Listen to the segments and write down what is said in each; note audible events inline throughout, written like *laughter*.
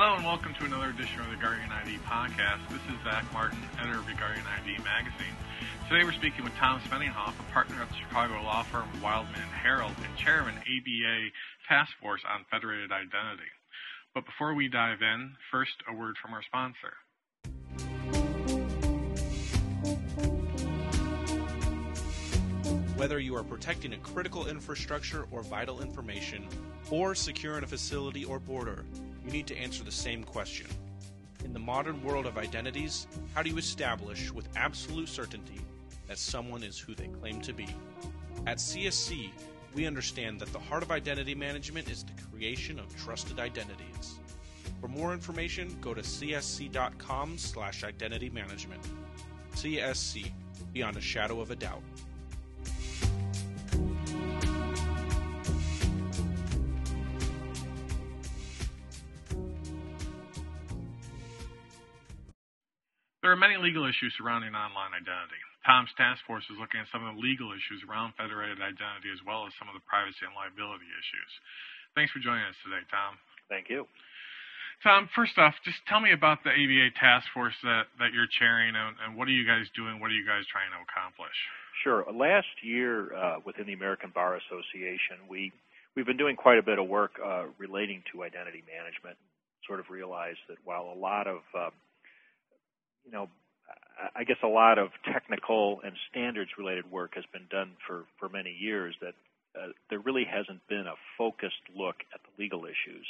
Hello and welcome to another edition of the Regarding ID podcast. This is Zack Martin, editor of the Regarding ID magazine. Today we're speaking with Tom Smedinghoff, a partner at the Chicago law firm Wildman Harrold and chair of an ABA task force on federated identity. But before we dive in, first a word from our sponsor. Whether you are protecting a critical infrastructure or vital information, or securing a facility or border, you need to answer the same question. In the modern world of identities, how do you establish with absolute certainty that someone is who they claim to be? At CSC, we understand that the heart of identity management is the creation of trusted identities. For more information, go to csc.com slash identity management. CSC, beyond a shadow of a doubt. There are many legal issues surrounding online identity. Tom's task force is looking at some of the legal issues around federated identity as well as some of the privacy and liability issues. Thanks for joining us today, Tom. Thank you. Tom, first off, just tell me about the ABA task force that, that you're chairing and, and what are you guys doing? What are you guys trying to accomplish? Sure. Last year, uh, within the American Bar Association, we we've been doing quite a bit of work uh, relating to identity management. Sort of realized that while a lot of uh, you know, I guess a lot of technical and standards related work has been done for, for many years that uh, there really hasn't been a focused look at the legal issues.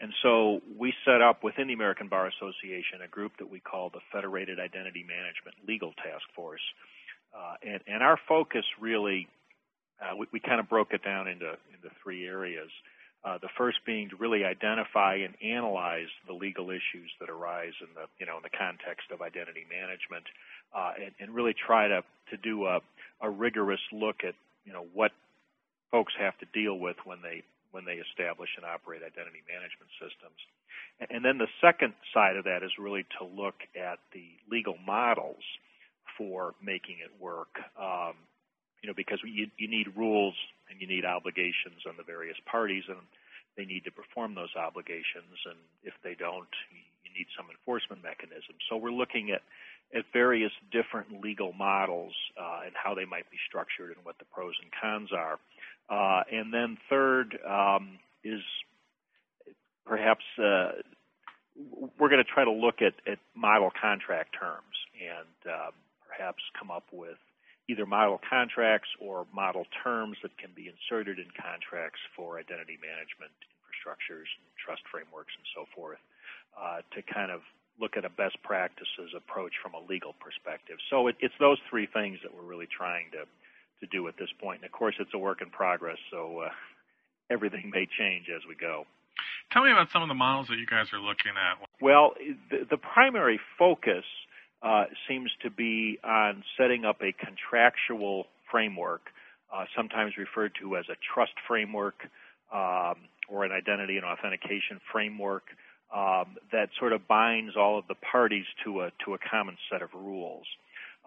And so we set up within the American Bar Association a group that we call the Federated Identity Management Legal Task Force. Uh, and, and, our focus really, uh, we, we, kind of broke it down into, into three areas. Uh, the first being to really identify and analyze the legal issues that arise in the you know in the context of identity management, uh, and, and, really try to to do a, a rigorous look at you know what folks have to deal with when they when they establish and operate identity management systems. And then the second side of that is really to look at the legal models for making it work. Um, you know, because you, you need rules and you need obligations on the various parties, and they need to perform those obligations. And if they don't, you need some enforcement mechanism. So we're looking at at various different legal models uh, and how they might be structured and what the pros and cons are. Uh, and then third um, is perhaps uh, we're going to try to look at, at model contract terms and um, perhaps come up with either model contracts or model terms that can be inserted in contracts for identity management infrastructures and trust frameworks and so forth uh, to kind of look at a best practices approach from a legal perspective. So it, it's those three things that we're really trying to to do at this point. And of course, it's a work in progress, so uh, *laughs* everything may change as we go. Tell me about some of the models that you guys are looking at. Well, the, the primary focus uh, seems to be on setting up a contractual framework, uh, sometimes referred to as a trust framework um, or an identity and authentication framework um, that sort of binds all of the parties to a to a common set of rules.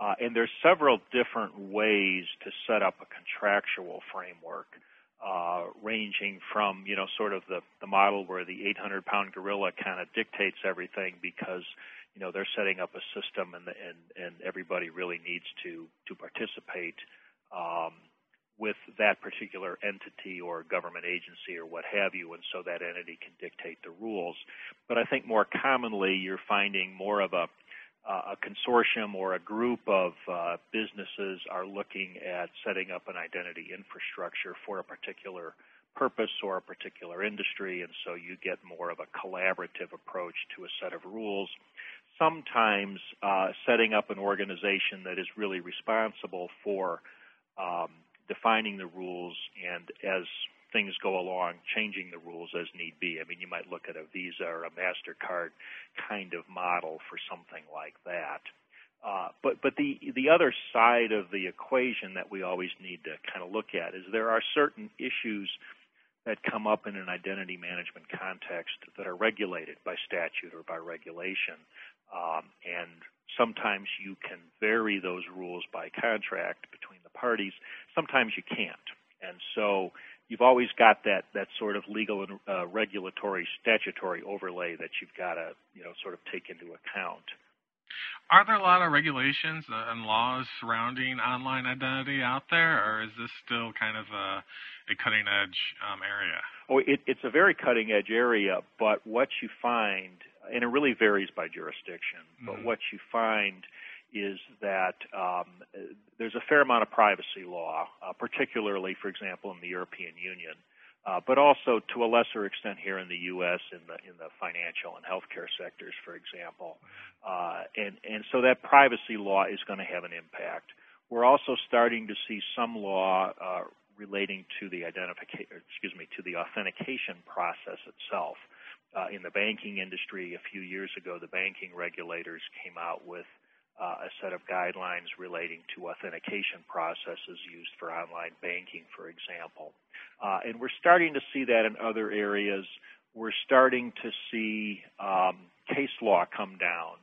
Uh, and there's several different ways to set up a contractual framework, uh, ranging from you know sort of the the model where the 800 pound gorilla kind of dictates everything because you know they're setting up a system and and and everybody really needs to to participate um, with that particular entity or government agency or what have you, and so that entity can dictate the rules. But I think more commonly you're finding more of a uh, a consortium or a group of uh, businesses are looking at setting up an identity infrastructure for a particular purpose or a particular industry, and so you get more of a collaborative approach to a set of rules sometimes uh, setting up an organization that is really responsible for um, defining the rules and as things go along, changing the rules as need be. I mean, you might look at a Visa or a MasterCard kind of model for something like that. Uh, but but the the other side of the equation that we always need to kind of look at is there are certain issues that come up in an identity management context that are regulated by statute or by regulation. Um, and sometimes you can vary those rules by contract between the parties. Sometimes you can't. And so you've always got that that sort of legal and uh, regulatory statutory overlay that you've got to you know sort of take into account. Are there a lot of regulations and laws surrounding online identity out there, or is this still kind of a, a cutting edge um, area? Oh, it, it's a very cutting edge area, but what you find, and it really varies by jurisdiction, mm-hmm. but what you find is that um, there's a fair amount of privacy law, uh, particularly, for example, in the European Union, uh, but also to a lesser extent here in the U.S. in the in the financial and healthcare sectors, for example. Uh, and and so that privacy law is going to have an impact. We're also starting to see some law uh, relating to the identification, excuse me, to the authentication process itself. Uh, in the banking industry, a few years ago, the banking regulators came out with uh, a set of guidelines relating to authentication processes used for online banking, for example. Uh, and we're starting to see that in other areas. We're starting to see um, case law come down,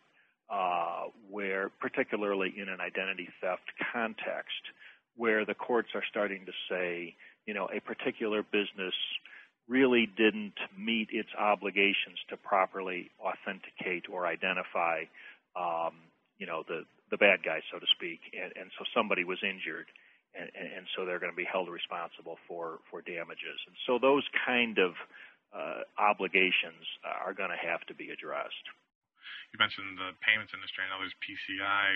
uh, where, particularly in an identity theft context, where the courts are starting to say, you know, a particular business really didn't meet its obligations to properly authenticate or identify um, you know the the bad guy, so to speak, and, and so somebody was injured, and, and, so they're going to be held responsible for for damages, and so those kind of uh, obligations are going to have to be addressed. You mentioned the payments industry. I know there's PCI,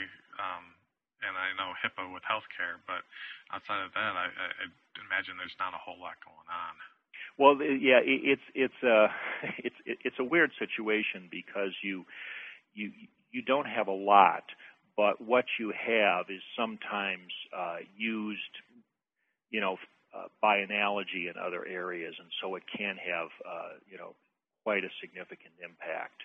um, and I know HIPAA with healthcare, but outside of that, I, I imagine there's not a whole lot going on. Well, yeah, it's it's a *laughs* it's it's a weird situation because you you you don't have a lot, but what you have is sometimes uh, used, you know, uh, by analogy in other areas, and so it can have, uh, you know, quite a significant impact.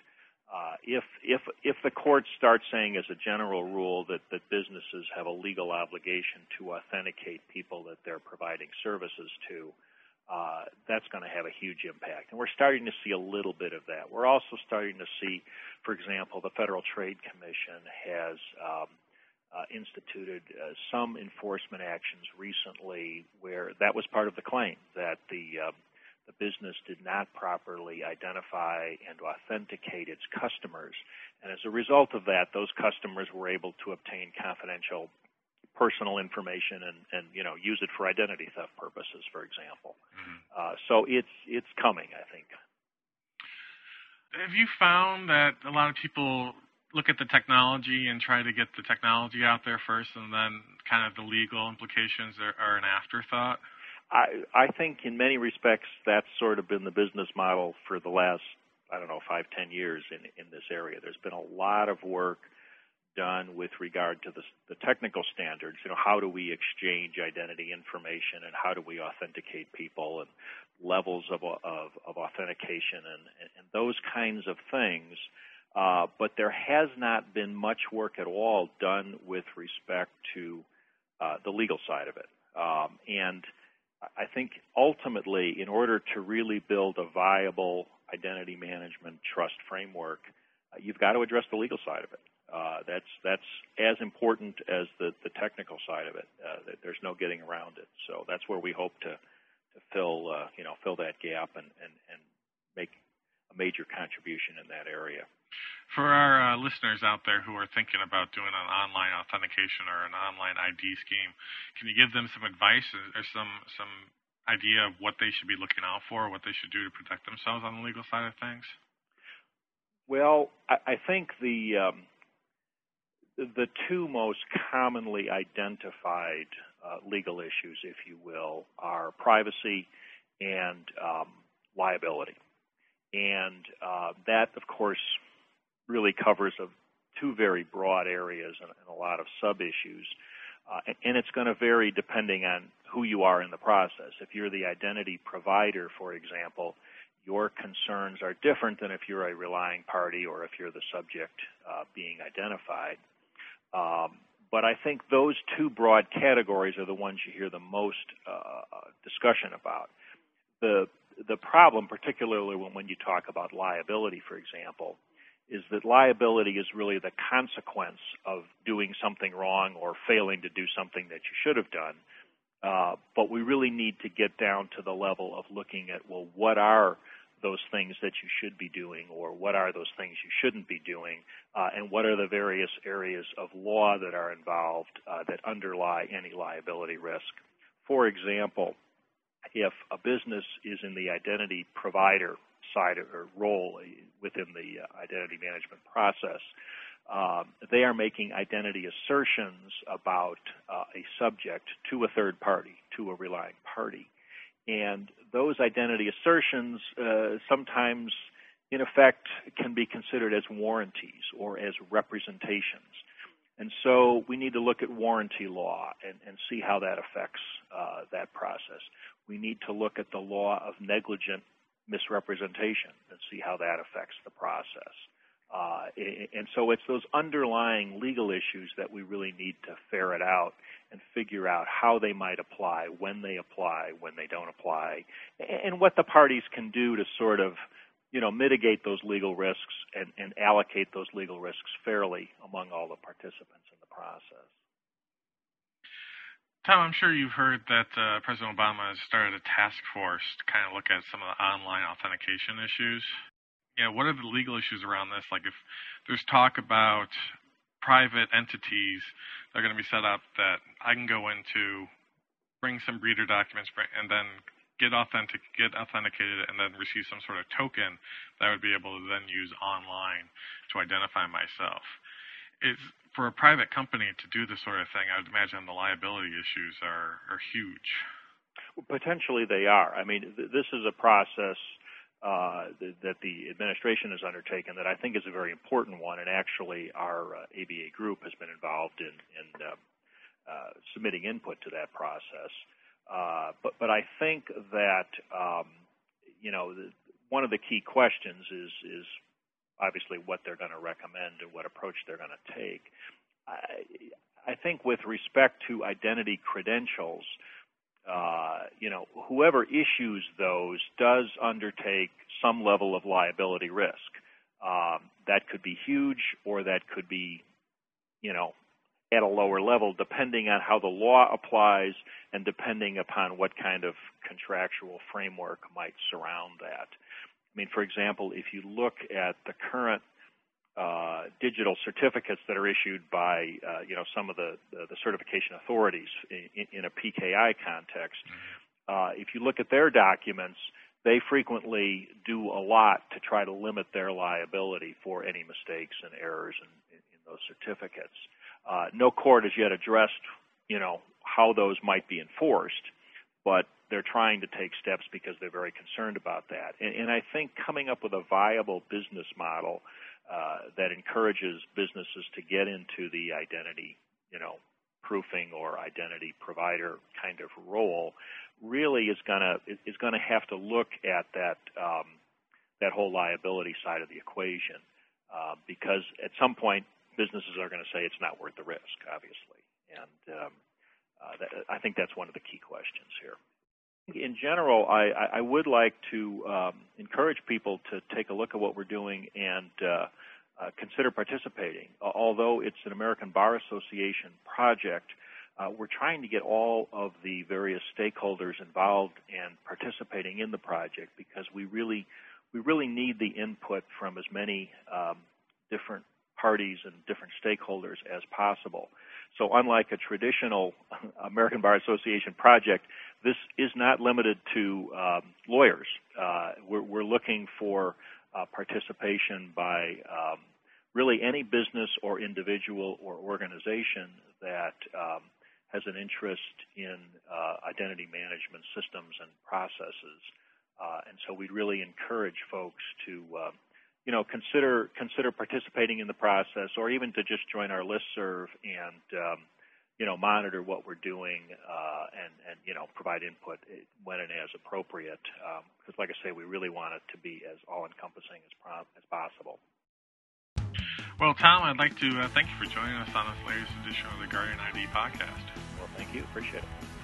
Uh, if if if the courts start saying as a general rule that that businesses have a legal obligation to authenticate people that they're providing services to, uh, that's going to have a huge impact. And we're starting to see a little bit of that. We're also starting to see, for example, the Federal Trade Commission has um, uh, instituted uh, some enforcement actions recently where that was part of the claim that the uh, the business did not properly identify and authenticate its customers. And as a result of that, those customers were able to obtain confidential personal information and, and you know use it for identity theft purposes, for example. Mm-hmm. Uh, so it's it's coming, I think. Have you found that a lot of people look at the technology and try to get the technology out there first, and then kind of the legal implications are, are an afterthought? I I think in many respects that's sort of been the business model for the last I don't know five ten years in in this area. There's been a lot of work done with regard to the, the technical standards. You know, how do we exchange identity information and how do we authenticate people and levels of, of, of authentication and, and those kinds of things. Uh, but there has not been much work at all done with respect to uh, the legal side of it. Um, and I think ultimately, in order to really build a viable identity management trust framework, uh, you've got to address the legal side of it. Uh, that's that's as important as the, the technical side of it. Uh, there's no getting around it. So that's where we hope to to fill uh, you know fill that gap and, and, and make a major contribution in that area. For our uh, listeners out there who are thinking about doing an online authentication or an online ID scheme, can you give them some advice or some some idea of what they should be looking out for, what they should do to protect themselves on the legal side of things? Well, I, I think the um, the two most commonly identified uh, legal issues, if you will, are privacy and um, liability. And uh, that, of course, really covers a, two very broad areas and, and a lot of sub issues. Uh, and, and it's going to vary depending on who you are in the process. If you're the identity provider, for example, your concerns are different than if you're a relying party or if you're the subject uh, being identified. Um, but I think those two broad categories are the ones you hear the most uh, discussion about. The the problem, particularly when, when you talk about liability, for example, is that liability is really the consequence of doing something wrong or failing to do something that you should have done. Uh, but we really need to get down to the level of looking at, well, what are those things that you should be doing or what are those things you shouldn't be doing uh, and what are the various areas of law that are involved uh, that underlie any liability risk. For example, if a business is in the identity provider side or role within the uh, identity management process, um, they are making identity assertions about uh, a subject to a third party, to a relying party. And those identity assertions uh, sometimes, in effect, can be considered as warranties or as representations. And so we need to look at warranty law and, and see how that affects uh, that process. We need to look at the law of negligent misrepresentation and see how that affects the process. Uh, and so it's those underlying legal issues that we really need to ferret out and figure out how they might apply, when they apply, when they don't apply, and what the parties can do to sort of, you know, mitigate those legal risks and, and allocate those legal risks fairly among all the participants in the process. Tom, I'm sure you've heard that uh, President Obama has started a task force to kind of look at some of the online authentication issues you know, what are the legal issues around this? Like if there's talk about private entities that are going to be set up that I can go into, bring some breeder documents, and then get authentic, get authenticated, and then receive some sort of token that I would be able to then use online to identify myself. Is for a private company to do this sort of thing, I would imagine the liability issues are are huge. Potentially, they are. I mean, th- this is a process uh, that the administration has undertaken that I think is a very important one, and actually our uh, ABA group has been involved in, in uh, uh, submitting input to that process. Uh, but but I think that um, you know the, one of the key questions is is obviously what they're going to recommend and what approach they're going to take. I, I think with respect to identity credentials, uh, you know, whoever issues those does undertake some level of liability risk. Um, that could be huge, or that could be, you know, at a lower level, depending on how the law applies and depending upon what kind of contractual framework might surround that. I mean, for example, if you look at the current uh, digital certificates that are issued by uh, you know some of the, the, the certification authorities in, in, a PKI context. Uh, if you look at their documents, they frequently do a lot to try to limit their liability for any mistakes and errors in, in, in those certificates. Uh, no court has yet addressed you know how those might be enforced, but they're trying to take steps because they're very concerned about that. And, and I think coming up with a viable business model uh, that encourages businesses to get into the identity, you know, proofing or identity provider kind of role really is gonna is gonna have to look at that um, that whole liability side of the equation uh, because at some point businesses are going to say it's not worth the risk, obviously, and um, uh, that, I think that's one of the key questions here. In general, I, I would like to um, encourage people to take a look at what we're doing and uh, uh, consider participating. Although it's an American Bar Association project, uh, we're trying to get all of the various stakeholders involved and participating in the project because we really we really need the input from as many um, different parties and different stakeholders as possible. So, unlike a traditional *laughs* American Bar Association project, this is not limited to um, lawyers. Uh, we're, we're, looking for uh, participation by um, really any business or individual or organization that um, has an interest in uh, identity management systems and processes. Uh, and so we'd really encourage folks to, uh, you know, consider consider participating in the process, or even to just join our listserv and, um, you know, monitor what we're doing uh, and and you know provide input when and as appropriate. Because, um, like I say, we really want it to be as all encompassing as, pro- as possible. Well, Tom, I'd like to uh, thank you for joining us on this latest edition of the Regarding ID podcast. Well, thank you. Appreciate it.